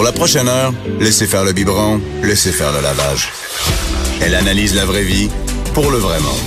Pour la prochaine heure, laissez faire le biberon, laissez faire le lavage. Elle analyse la vraie vie pour le vrai monde.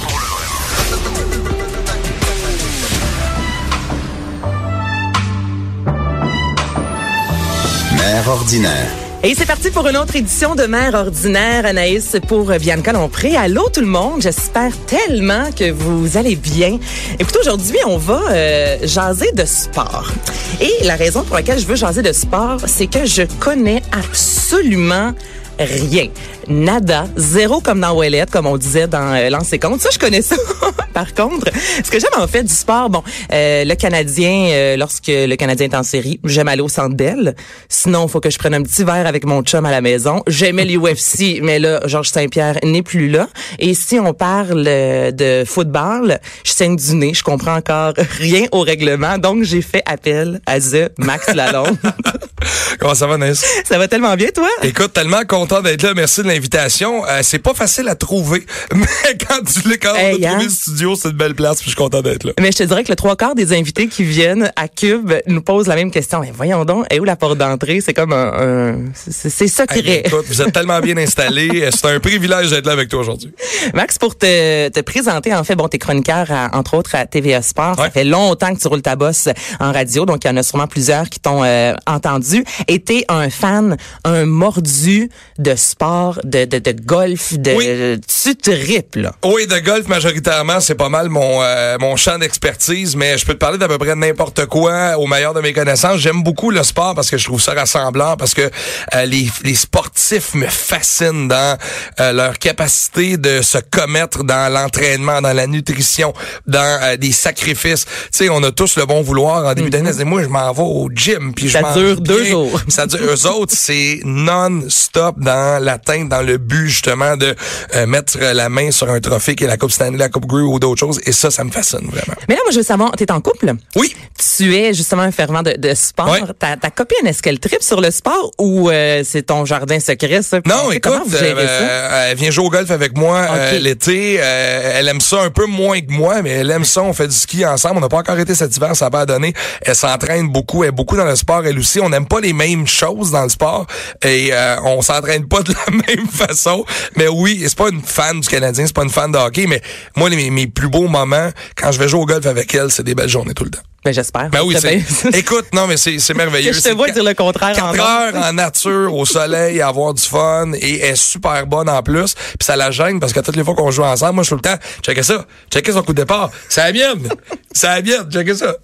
Mère ordinaire. Et c'est parti pour une autre édition de Mère ordinaire, Anaïs, pour Bianca Lompré. Allô tout le monde, j'espère tellement que vous allez bien. Écoutez, aujourd'hui, on va euh, jaser de sport. Et la raison pour laquelle je veux jaser de sport, c'est que je connais absolument rien. Nada. Zéro comme dans Ouellette, comme on disait dans euh, compte. Ça, je connais ça. Par contre, ce que j'aime en fait du sport, bon, euh, le Canadien, euh, lorsque le Canadien est en série, j'aime aller au Centre Bell. Sinon, faut que je prenne un petit verre avec mon chum à la maison. J'aimais l'UFC, mais là, Georges Saint-Pierre n'est plus là. Et si on parle euh, de football, je saigne du nez. Je comprends encore rien au règlement. Donc, j'ai fait appel à The Max Lalonde. Comment ça va, Ness? ça va tellement bien, toi? Écoute, tellement content d'être là. Merci de l'invitation. Euh, c'est pas facile à trouver, mais quand tu l'es quand Hey, on a hein? trouvé le studio, c'est une belle place, puis je suis content d'être là. Mais je te dirais que le trois quarts des invités qui viennent à Cube nous posent la même question. Mais voyons donc, est où la porte d'entrée? C'est comme un... un- c'est secret. Hey, écoute, vous êtes tellement bien installés. Euh, C'est un privilège d'être là avec toi aujourd'hui. Max, pour te, te présenter, en fait, bon, t'es chroniqueur, à- entre autres, à TVA Sport. Ça fait longtemps que tu roules ta bosse en radio, donc il y en a sûrement plusieurs qui t'ont euh, entendu. Et t'es un fan, un mordu de sport, de, de, de golf, de... Oui. Tu tripes, là. Oui, de golf majoritairement, c'est pas mal mon euh, mon champ d'expertise, mais je peux te parler d'à peu près n'importe quoi au meilleur de mes connaissances. J'aime beaucoup le sport parce que je trouve ça rassemblant, parce que euh, les, les sportifs me fascinent dans euh, leur capacité de se commettre dans l'entraînement, dans la nutrition, dans euh, des sacrifices. Tu sais, on a tous le bon vouloir en début d'année. C'est Moi, je m'en vais au gym, puis je Ça dure deux jours. Ça dure. Eux autres, c'est non-stop dans l'atteinte, dans le but justement de euh, mettre la main sur un trophée qui est la Coupe Stanley, la Coupe Grey ou d'autres choses. Et ça, ça me fascine vraiment. Mais là, moi, je veux savoir, t'es en couple? Oui. Tu es justement un fervent de, de sport. Ouais. Ta, ta copine, est-ce qu'elle tripe sur le sport ou euh, c'est ton jardin secret, ça? Non, Comment écoute, vous gérez ça? euh, elle vient jouer au golf avec moi euh, l'été. Euh, elle aime ça un peu moins que moi, mais elle aime ça. On fait du ski ensemble. On n'a pas encore été cet hiver, ça va pas donné. Elle s'entraîne beaucoup. Elle est beaucoup dans le sport, elle aussi. On n'aime pas les mêmes choses dans le sport et euh, on s'entraîne pas de la même façon. Mais oui, c'est pas une fan du Canadien, c'est pas une fan de hockey, mais moi, mes, mes plus beaux moments, quand je vais jouer au golf avec elle, c'est des belles journées tout le temps. Ben, j'espère. Ben oui, c'est. Écoute, non, mais c'est c'est merveilleux. Je te vois dire le contraire heures en nature, au soleil, avoir du fun, et elle est super bonne en plus. Puis ça la gêne parce que toutes les fois qu'on joue ensemble, moi je suis tout le temps, checkez ça, checkez son coup de départ. C'est la mienne, c'est la mienne, checkez ça.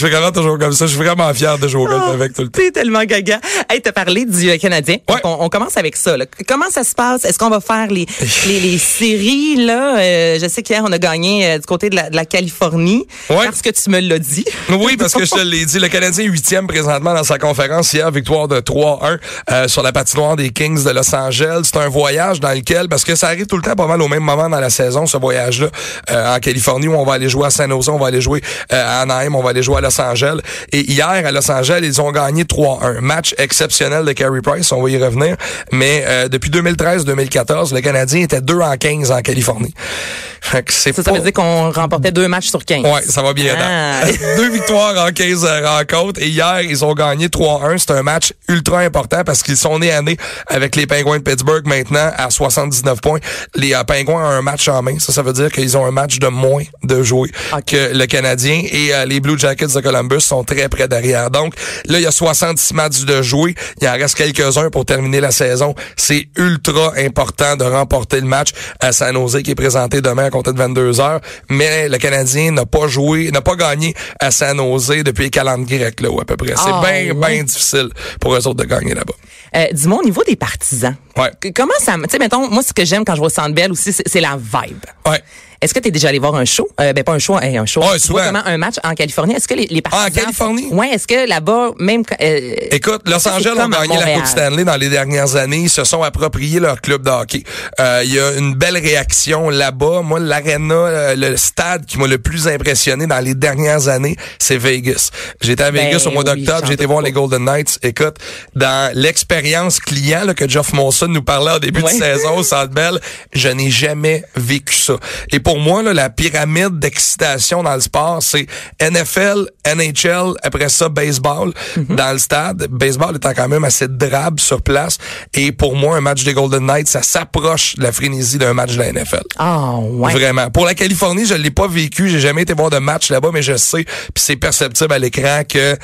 Je fais vraiment toujours comme ça. Je suis vraiment fier de jouer au golf Oh, avec tout le temps. T'es tellement gaga. Hey, t'as parlé du euh, Canadien. Donc, Ouais. on, on commence avec ça. là. Comment ça se passe? Est-ce qu'on va faire les, les, les séries, là? Euh, je sais qu'hier, on a gagné euh, du côté de la, de la Californie. Ouais. Parce que tu me l'as dit. Oui, parce que je te l'ai dit, le Canadien est huitième présentement dans sa conférence hier, victoire de 3-1 euh, sur la patinoire des Kings de Los Angeles. C'est un voyage dans lequel, parce que ça arrive tout le temps pas mal au même moment dans la saison, ce voyage-là, euh, en Californie, où on va aller jouer à San Jose, on va aller jouer euh, à Anaheim, on va aller jouer à Los Angeles. Et hier, à Los Angeles, ils ont gagné 3-1. Match exceptionnel de Carey Price, on va y revenir. Mais euh, depuis 2013-2014, le Canadien était 2 en 15 en Californie. Fait que c'est Ça, ça veut dire qu'on remportait deux matchs sur 15. Ouais, ça va bien. Ah. Deux victoires en 15 rencontres. Et hier, ils ont gagné 3-1. C'est un match ultra important parce qu'ils sont nés à nez avec les Penguins de Pittsburgh maintenant à 79 points. Les euh, Penguins ont un match en main. Ça, ça veut dire qu'ils ont un match de moins de jouer que le Canadien. Et euh, les Blue Jackets de Columbus sont très près derrière. Donc, là, il y a 66 matchs de jouer. Il en reste quelques-uns pour terminer la saison. C'est ultra important de remporter le match à San Jose qui est présenté demain à compter de 22 heures. Mais le Canadien n'a pas joué, n'a pas gagné à San Jose depuis les calendes grecques, là, ou à peu près. C'est Ah, bien, bien difficile pour eux autres de gagner là-bas. Euh, Dis-moi, au niveau des partisans, Ouais. comment ça... Tu sais, mettons, moi, ce que j'aime quand je vais au Centre Bell aussi, c'est c'est la vibe. Ouais. Est-ce que tu es déjà allé voir un show? Euh, ben, pas un show, hey, un show. Ouais, souvent. comment un match en Californie? Est-ce que les, les partisans... en Californie? Ouais, est-ce que là-bas, même... euh, Écoute, Los Angeles à gagné la. Coupe Stanley dans les dernières années. Ils se sont appropriés leur club de hockey. Euh, Il y a une belle réaction là-bas. Moi, l'arena, euh, le stade qui m'a le plus impressionné dans les dernières années, c'est Vegas. J'étais à Vegas Ben au mois oui, d'octobre. été doute voir les Golden Knights. Écoute, dans l'expérience client là, que Geoff Monson nous parlait au début Ouais. de saison au Centre Bell, je n'ai jamais vécu ça. Et pour moi, là, la pyramide d'excitation dans le sport, c'est NFL, NHL, après ça, baseball Mhm. dans le stade. Baseball étant quand même assez drabe sur place. Et pour moi, un match des Golden Knights, ça s'approche de la frénésie d'un match de la NFL. Ah, ouais. Vraiment. Pour la Californie, je l'ai pas vécu. J'ai jamais été voir de match là-bas, mais je sais, puis c'est perceptible à l'écran que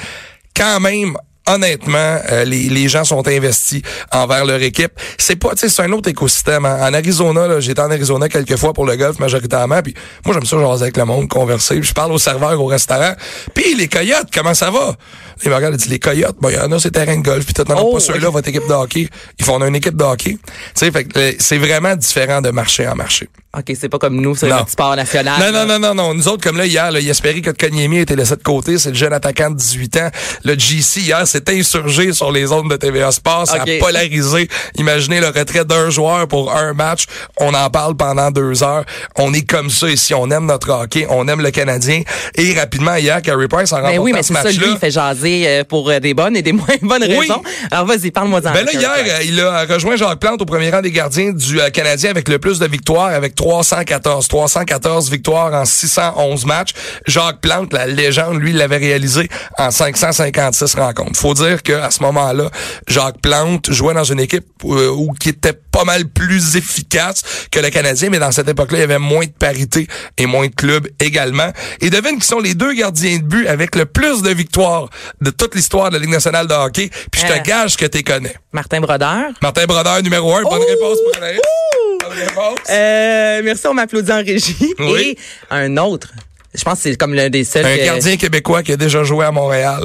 quand même. Honnêtement, euh, les, les gens sont investis envers leur équipe. C'est pas, c'est un autre écosystème. En, en Arizona, là, j'étais en Arizona quelques fois pour le golf majoritairement. Puis moi, j'aime ça jaser avec le monde, converser. Je parle aux serveurs au restaurant. Puis les coyotes, comment ça va? Ils me regardent, ils disent les coyotes. Bon, il y en a, c'est terrain de golf. Puis tout, non, Oh, pas ceux-là, votre équipe de hockey. Ils font une équipe de hockey. Tu sais, euh, c'est vraiment différent de marché en marché. OK, c'est pas comme nous, c'est notre sport national. Non, non, non, non, non. Nous autres, comme là, hier, là, Yesperi Kotkaniemi a été laissé de côté. C'est le jeune attaquant de 18 ans. Le GC, hier, s'est insurgé sur les zones de TVA Sport. Ça a polarisé. Imaginez le retrait d'un joueur pour un match. On en parle pendant deux heures. On est comme ça ici. On aime notre hockey. On aime le Canadien. Et rapidement, hier, Carey Price en remportant oui, mais ce c'est ça, lui, match-là. il fait jaser euh, pour euh, des bonnes et des moins bonnes Oui. raisons. Alors, vas-y, parle-moi d'en. Ben là, hier, euh, il a rejoint Jacques Plante au premier rang des gardiens du Canadien avec le plus de victoires, avec 314. 314 victoires en 611 matchs. Jacques Plante, la légende, lui, l'avait réalisé en 556 rencontres. Faut dire qu'à ce moment-là, Jacques Plante jouait dans une équipe euh, où qui était pas mal plus efficace que le Canadien, mais dans cette époque-là, il y avait moins de parité et moins de clubs également. Et devine qui sont les deux gardiens de but avec le plus de victoires de toute l'histoire de la Ligue nationale de hockey. Puis je Euh. te gage que tu connais. Martin Brodeur. Martin Brodeur, numéro un. Bonne réponse pour. Bonne réponse. Euh, merci, on m'applaudit en régie. Oui. Et un autre. Je pense que c'est comme l'un des seuls. Un que- gardien québécois qui a déjà joué à Montréal.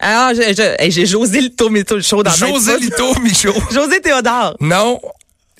Ah, j'ai José Lito show dans. José Lito Michaud. José Théodore. Non.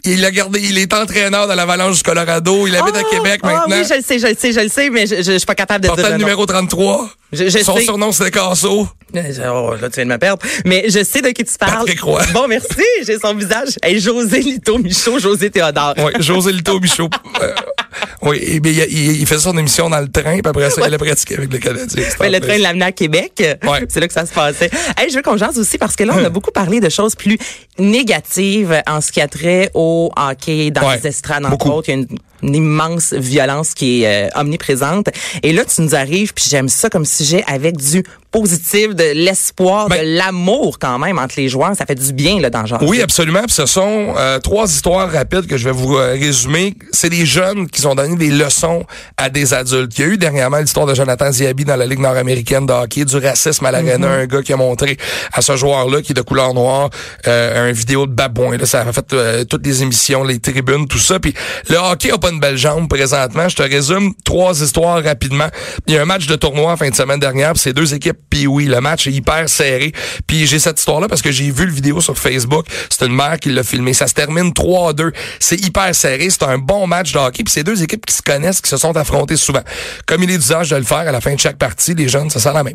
Il a gardé, il est entraîneur de l'Avalanche du Colorado. Il habite à Ah, Québec ah maintenant. oui, je le sais, je le sais, je le sais, mais je, je, je suis pas capable de Portait dire le nom. numéro 33. Je- je Son sais. surnom, c'était Casso. Euh, Oh, là, tu viens de me perdre. Mais je sais de qui tu parles. Patrick Roy. Bon, merci. J'ai son visage. Hey, José Lito Michaud, José Théodore. Oui, José Lito Michaud. Oui, et bien, il, il, faisait son émission dans le train, puis après ça, il a pratiqué avec le Canadien. C'était Ouais, le train l'amenait à Québec. Ouais. C'est là que ça se passait. Hey, je veux qu'on jase aussi parce que là, on a beaucoup parlé de choses plus négatives en ce qui a trait au hockey, dans Ouais, les estrades, entre beaucoup. autres. Il y a une, une immense violence qui est euh, omniprésente. Et là, tu nous arrives, puis j'aime ça comme sujet avec du positif, de l'espoir, Ben- de l'amour quand même entre les joueurs. Ça fait du bien là dans le genre. Oui, absolument. Puis ce sont euh, trois histoires rapides que je vais vous euh, résumer. C'est des jeunes qui ont donné des leçons à des adultes. Il y a eu dernièrement l'histoire de Jonathan Ziabi dans la Ligue nord-américaine de hockey, du racisme à l'arena, un gars qui a montré à ce joueur-là qui est de couleur noire euh, un vidéo de babouin. Là, ça a fait euh, toutes les émissions, les tribunes, tout ça. Puis le hockey a pas une belle jambe présentement. Je te résume trois histoires rapidement. Il y a un match de tournoi en fin de semaine dernière. puis C'est deux équipes. Puis oui, le match est hyper serré. Puis j'ai cette histoire-là parce que j'ai vu le vidéo sur Facebook. C'est une mère qui l'a filmé. Ça se termine 3-2. C'est hyper serré. C'est un bon match de hockey. Puis c'est deux équipes qui se connaissent, qui se sont affrontées souvent. Comme il est d'usage de le faire à la fin de chaque partie, les jeunes, ça sert la main.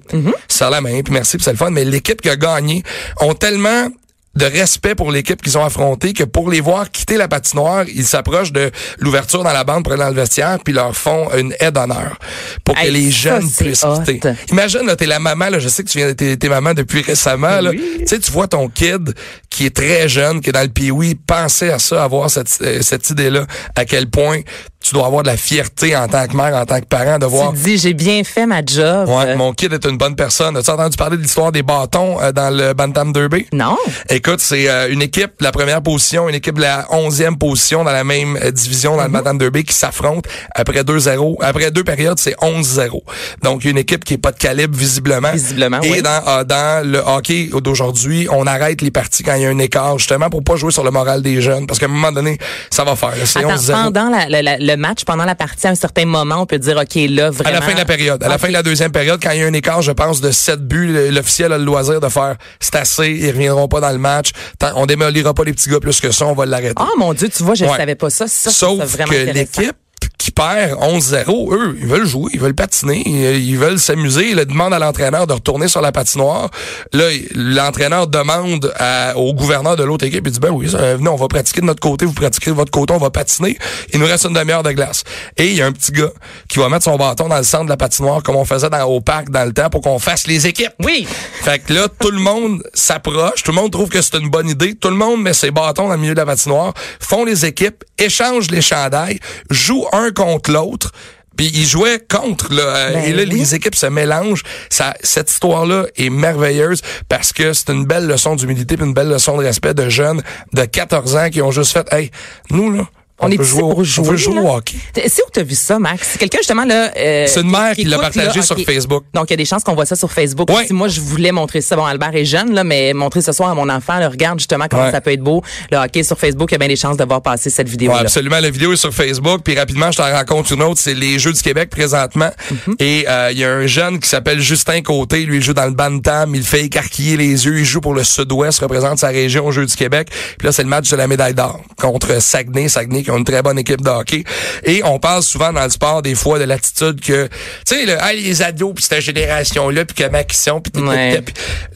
Ça sert la main. Puis merci, puis c'est le fun. Mais l'équipe qui a gagné ont tellement de respect pour l'équipe qu'ils ont affrontée que pour les voir quitter la patinoire, ils s'approchent de l'ouverture dans la bande pour aller dans le vestiaire puis leur font une aide d'honneur pour que les ça, jeunes puissent hot. quitter. Imagine, là, t'es la maman, là, je sais que tu viens t'es, t'es maman depuis récemment, là. Tu sais, tu vois ton kid qui est très jeune, qui est dans le pee penser à ça, avoir cette, euh, cette idée-là, à quel point tu dois avoir de la fierté en tant que mère, en tant que parent, de voir Tu te dis, j'ai bien fait ma job. Ouais, mon kid est une bonne personne. As-tu entendu parler de l'histoire des bâtons euh, dans le Bantam Derby? Non. Écoute, c'est euh, une équipe de la première position, une équipe de la onzième position dans la même euh, division dans le Bantam Derby qui s'affrontent après 2-0. Après deux périodes, c'est 11-0. Donc, une équipe qui est pas de calibre visiblement. Visiblement, Et oui. dans, euh, dans le hockey d'aujourd'hui, on arrête les parties quand il y a un écart, justement pour pas jouer sur le moral des jeunes. Parce qu'à un moment donné, ça va faire. C'est Attends, 11-0. pendant la- la- la- le match, pendant la partie, à un certain moment, on peut dire, OK, là, À vraiment. la fin de la période. À la Ok. fin de la deuxième période, quand il y a un écart, je pense, de 7 buts, l'officiel a le loisir de faire c'est assez, ils reviendront pas dans le match. Tant- On démolira pas les petits gars plus que ça, on va l'arrêter. Oh mon Dieu, tu vois, je ne Ouais. savais pas ça. Ça, Sauf c'est vraiment que l'équipe qui perd 11-0, eux, ils veulent jouer, ils veulent patiner, ils ils veulent s'amuser. Ils demandent à l'entraîneur de retourner sur la patinoire. Là, l'entraîneur demande à- au gouverneur de l'autre équipe, il dit, ben oui, ça, venez, on va pratiquer de notre côté, vous pratiquez de votre côté, on va patiner. Il nous reste une demi-heure de glace. Et il y a un petit gars qui va mettre son bâton dans le centre de la patinoire comme on faisait dans, au parc dans le temps pour qu'on fasse les équipes. Oui. Fait que là, tout le monde s'approche, tout le monde trouve que c'est une bonne idée, tout le monde met ses bâtons dans le milieu de la patinoire, font les équipes, échangent les chandails, jouent un contre l'autre. Puis ils jouaient contre là, euh, Ben et là oui. les équipes se mélangent. Ça, cette histoire-là est merveilleuse parce que c'est une belle leçon d'humilité, puis une belle leçon de respect de jeunes de 14 ans qui ont juste fait, hey, nous là, on, On est peut jouer, au- pour on jouer, peut jouer là. au hockey. C'est où t'as vu ça, Max? C'est quelqu'un justement là. euh, C'est une mère qui l'a partagé là, sur ok. Facebook. Donc il y a des chances qu'on voit ça sur Facebook. Ouais. Si moi je voulais montrer ça, bon Albert est jeune là, mais montrer ce soir à mon enfant, là, regarde justement comment Ouais. ça peut être beau. Le hockey sur Facebook, il y a bien des chances de voir passer cette vidéo Ouais, absolument. La vidéo est sur Facebook. Puis rapidement, je t'en rencontre une autre. C'est les Jeux du Québec présentement. Mhm. Et euh, il y a un jeune qui s'appelle Justin Côté. Lui, il joue dans le Bantam. Il fait écarquiller les yeux. Il joue pour le Sud-Ouest, représente sa région aux Jeux du Québec. Puis là, c'est le match de la médaille d'or contre Saguenay. Saguenay qui ont une très bonne équipe de hockey. Et on parle souvent dans le sport des fois de l'attitude que, tu sais, le, hey, les ados, puis cette génération-là, puis comment ils sont, puis Ouais.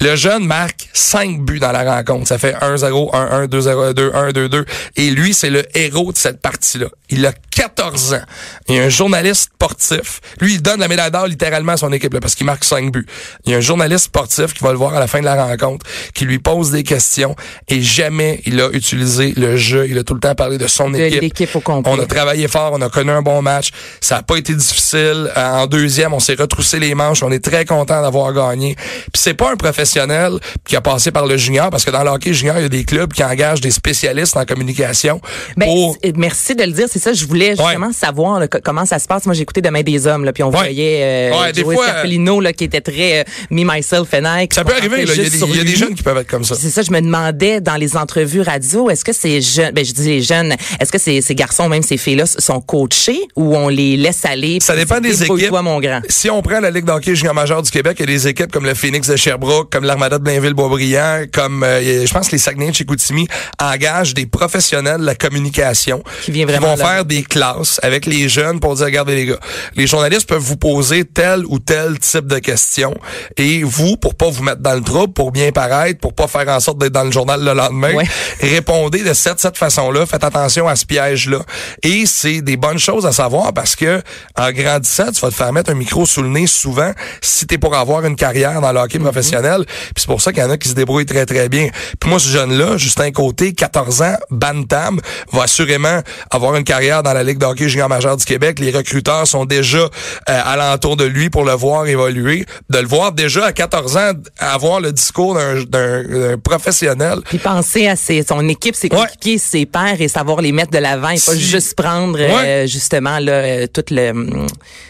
le jeune marque 5 buts dans la rencontre. Ça fait 1-0, 1-1, 2-0, 2-1, 2-2. Et lui, c'est le héros de cette partie-là. Il a 14 ans. Il y a un journaliste sportif. Lui, il donne la médaille d'or littéralement à son équipe là, parce qu'il marque 5 buts. Il y a un journaliste sportif qui va le voir à la fin de la rencontre, qui lui pose des questions et jamais il a utilisé le jeu. Il a tout le temps parlé de son De équipe. l'équipe au complet. On a travaillé fort, on a connu un bon match. Ça a pas été difficile. Euh, En deuxième, on s'est retroussé les manches. On est très content d'avoir gagné. Puis c'est pas un professionnel qui a passé par le junior, parce que dans le hockey junior, il y a des clubs qui engagent des spécialistes en communication Ben, pour... merci de le dire, c'est ça. Je voulais justement savoir là, comment ça se passe. Moi, j'ai écouté Demain des hommes, là, puis on Ouais. voyait euh, Ouais, des Joey fois, Scarpellino, là, qui était très euh, me, myself and I. Ça peut arriver. Il y a des, y a jeunes qui peuvent être comme ça. C'est ça, je me demandais dans les entrevues radio, est-ce que ces jeunes, ben je dis les jeunes, est-ce que ces, ces garçons, même ces filles-là, sont coachés ou on les laisse aller? Ça dépend des équipes. mon grand? Si on prend la Ligue d'hockey junior majeur du Québec, il y a des équipes comme le Phoenix de Sherbrooke, comme l'Armada de Blainville-Boisbriand, comme euh, je pense que les Saguenay de Chicoutimi engagent des professionnels de la communication Qui vient vraiment vont là. faire des classes avec les jeunes pour dire regardez les gars, les journalistes peuvent vous poser tel ou tel type de questions et vous pour pas vous mettre dans le trouble, pour bien paraître, pour pas faire en sorte d'être dans le journal le lendemain, Ouais. répondez de cette cette façon-là, faites attention à ce piège-là. Et c'est des bonnes choses à savoir parce que en grandissant, tu vas te faire mettre un micro sous le nez souvent si t'es pour avoir une carrière dans le hockey professionnel. Puis c'est pour ça qu'il y en a qui se débrouillent très très bien. Puis moi ce jeune-là, Justin Côté, 14 ans, Bantam, va assurément avoir une carrière dans la Ligue de hockey junior majeur du Québec. Les recruteurs sont déjà euh, alentour de lui pour le voir évoluer, de le voir déjà à 14 ans avoir le discours d'un- professionnel. Puis penser à ses, son équipe, ses Ouais. coéquipiers, ses pairs et savoir les mettre de l'avant et pas juste prendre euh, justement là euh, tout le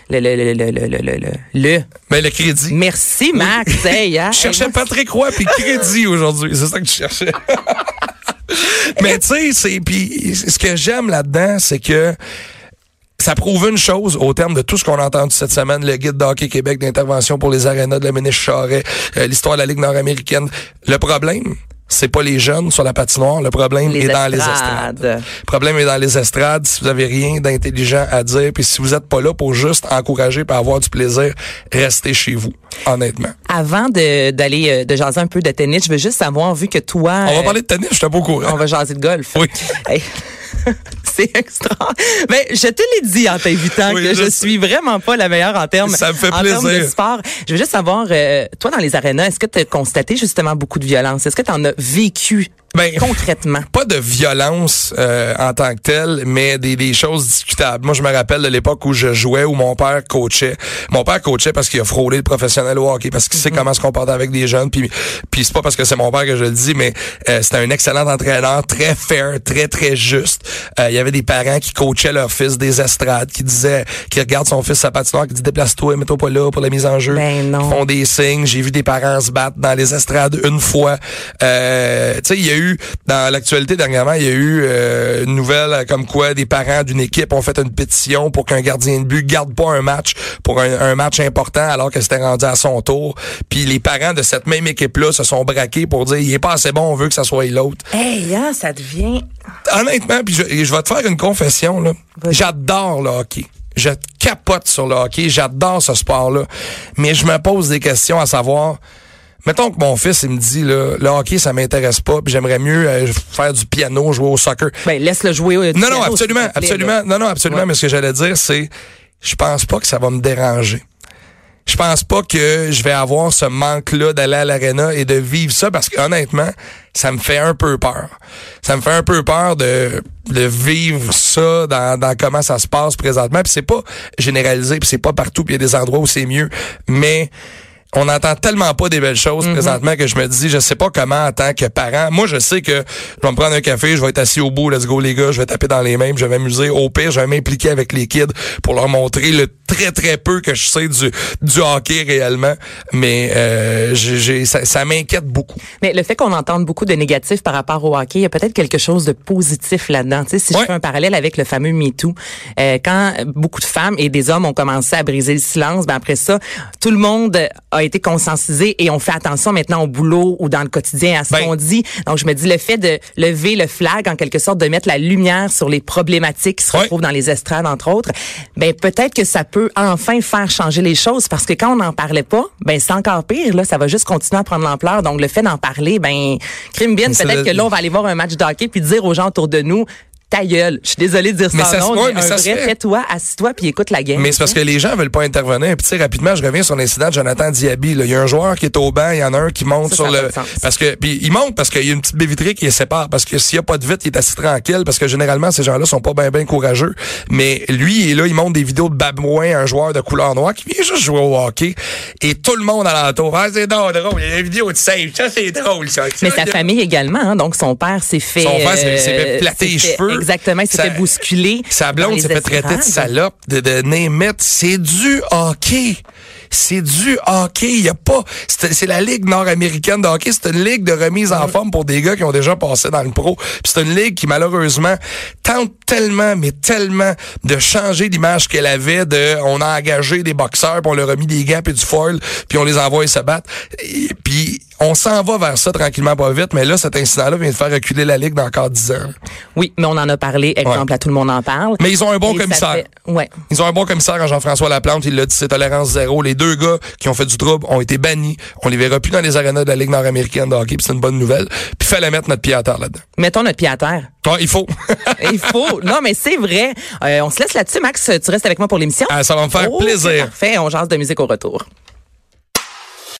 le le le le le le, le, le- le. Mais le crédit. Merci Max. Hey, hein? Je cherchais Patrick Roy puis crédit aujourd'hui. C'est ça que je cherchais. Mais tu sais, c'est puis ce que j'aime là-dedans, c'est que ça prouve une chose au terme de tout ce qu'on a entendu cette semaine, le guide d'Hockey Québec d'intervention pour les arénas de la ministre Charret, euh, l'histoire de la Ligue nord-américaine. Le problème, c'est pas les jeunes sur la patinoire, le problème Les est dans les estrades. Le problème est dans les estrades. Si vous avez rien d'intelligent à dire, puis si vous êtes pas là pour juste encourager et avoir du plaisir, restez chez vous, honnêtement. Avant de d'aller euh, de jaser un peu de tennis, je veux juste savoir vu que toi On va euh, parler de tennis, je suis pas au courant. on va jaser de golf. Oui. Hey. C'est extra. Mais je te l'ai dit en t'invitant Oui, que je suis vraiment pas la meilleure en termes Ça me fait en termes de sport. Je veux juste savoir euh, toi dans les arénas, est-ce que tu as constaté justement beaucoup de violence? Est-ce que tu en as vécu Ben, concrètement pas de violence euh, en tant que telle, mais des, des choses discutables. Moi, je me rappelle de l'époque où je jouais, où mon père coachait. Mon père coachait parce qu'il a frôlé le professionnel au hockey, parce qu'il sait comment se comporter avec des jeunes. Puis, puis c'est pas parce que c'est mon père que je le dis, mais euh, c'était un excellent entraîneur, très fair, très très juste. Euh, il y avait des parents qui coachaient leur fils des estrades, qui disaient, qui regardent son fils sa patinoire, qui dit déplace-toi, mets-toi pas là pour la mise en jeu. Ben non. Qui font des signes. J'ai vu des parents se battre dans les estrades une fois. Euh, tu sais, il y a eu, dans l'actualité dernièrement, il y a eu euh, une nouvelle comme quoi des parents d'une équipe ont fait une pétition pour qu'un gardien de but garde pas un match pour un, un match important alors que c'était rendu à son tour. Puis les parents de cette même équipe-là se sont braqués pour dire il est pas assez bon, on veut que ça soit l'autre. Hey, hein, ça devient Honnêtement, puis je, je vais te faire une confession là. J'adore le hockey. Je capote sur le hockey, j'adore ce sport-là. Mais je me pose des questions à savoir Mettons que mon fils il me dit là, le hockey ça m'intéresse pas, puis j'aimerais mieux euh, faire du piano, jouer au soccer. ben laisse-le jouer au Non non, absolument, plaît, absolument. là. Non non, absolument, Ouais. mais ce que j'allais dire c'est je pense pas que ça va me déranger. je pense pas que je vais avoir ce manque-là d'aller à l'arena et de vivre ça parce que honnêtement, ça me fait un peu peur. Ça me fait un peu peur de, de vivre ça dans, dans comment ça se passe présentement. Puis c'est pas généralisé, puis c'est pas partout, puis il y a des endroits où c'est mieux. Mais on n'entend tellement pas des belles choses Mhm. présentement que je me dis, je sais pas comment en tant que parent. Moi, je sais que je vais me prendre un café, je vais être assis au bout, let's go les gars, je vais taper dans les mêmes, je vais m'amuser. Au pire, je vais m'impliquer avec les kids pour leur montrer le très très peu que je sais du, du hockey réellement. Mais euh, j'ai, ça, ça m'inquiète beaucoup. Mais le fait qu'on entende beaucoup de négatifs par rapport au hockey, il y a peut-être quelque chose de positif là-dedans. Tu sais, si Ouais. je fais un parallèle avec le fameux MeToo, euh, quand beaucoup de femmes et des hommes ont commencé à briser le silence, ben après ça, tout le monde a été conscientisé et on fait attention maintenant au boulot ou dans le quotidien à ce Ben- qu'on dit. Donc je me dis le fait de lever le flag en quelque sorte, de mettre la lumière sur les problématiques qui se Ouais. retrouvent dans les estrades entre autres, ben peut-être que ça peut enfin faire changer les choses parce que quand on n'en parlait pas, ben c'est encore pire là, ça va juste continuer à prendre l'ampleur. Donc le fait d'en parler, ben crime bien, peut-être que là on va aller voir un match de hockey puis dire aux gens autour de nous ta gueule. Je suis désolée de dire Mais ça, non, mais mais un ça vrai fais-toi, assis-toi puis écoute la game. Mais c'est parce que les gens veulent pas intervenir. Puis tu sais, rapidement, je reviens sur l'incident de Jonathan Diaby. là. Il y a un joueur qui est au banc, il y en a un qui monte Ça, sur ça le. Parce que puis il monte parce qu'il y a une petite baie vitrée qui les sépare. Parce que s'il y a pas de vitre, il est assis tranquille. Parce que généralement, ces gens-là sont pas bien bien courageux. Mais lui, il est là, il monte des vidéos de Babouin, un joueur de couleur noire, qui vient juste jouer au hockey. Et tout le monde alentour. Ah, c'est drôle, drôle. Il y a des vidéos de save. Ça, c'est drôle, ça. mais sa famille également, hein, donc son père s'est fait, Son père s'est- fait euh, plater les cheveux. Exactement, il fait bousculer. Sa blonde s'est fait traiter de salope, de, de némette. C'est du hockey. C'est du hockey. Il y a pas. C'est la ligue nord-américaine de hockey. C'est une ligue de remise en forme pour des gars qui ont déjà passé dans le pro. C'est une ligue qui malheureusement tente tellement, mais tellement de changer l'image qu'elle avait. De, on a engagé des boxeurs, puis on leur a mis des gants et du foil, puis on les envoie se battre. Et, puis on s'en va vers ça tranquillement, pas vite. Mais là, cet incident-là vient de faire reculer la ligue dans encore 10 ans. Oui, mais on en a parlé, exemple, Ouais. à tout le monde en parle. Mais ils ont un bon Et commissaire. fait- ouais. Ils ont un bon commissaire en Jean-François Laplante. Il l'a dit, c'est tolérance zéro. Les deux gars qui ont fait du trouble ont été bannis. On les verra plus dans les arénas de la Ligue nord-américaine de hockey. C'est une bonne nouvelle. Puis fallait mettre notre pied à terre là-dedans. Mettons notre pied à terre. Ah, il faut. Il faut. Non, mais c'est vrai. Euh, on se laisse là-dessus, Max. Tu restes avec moi pour l'émission? Ah, ça va me faire Oh, plaisir. Parfait. On jase de musique au retour.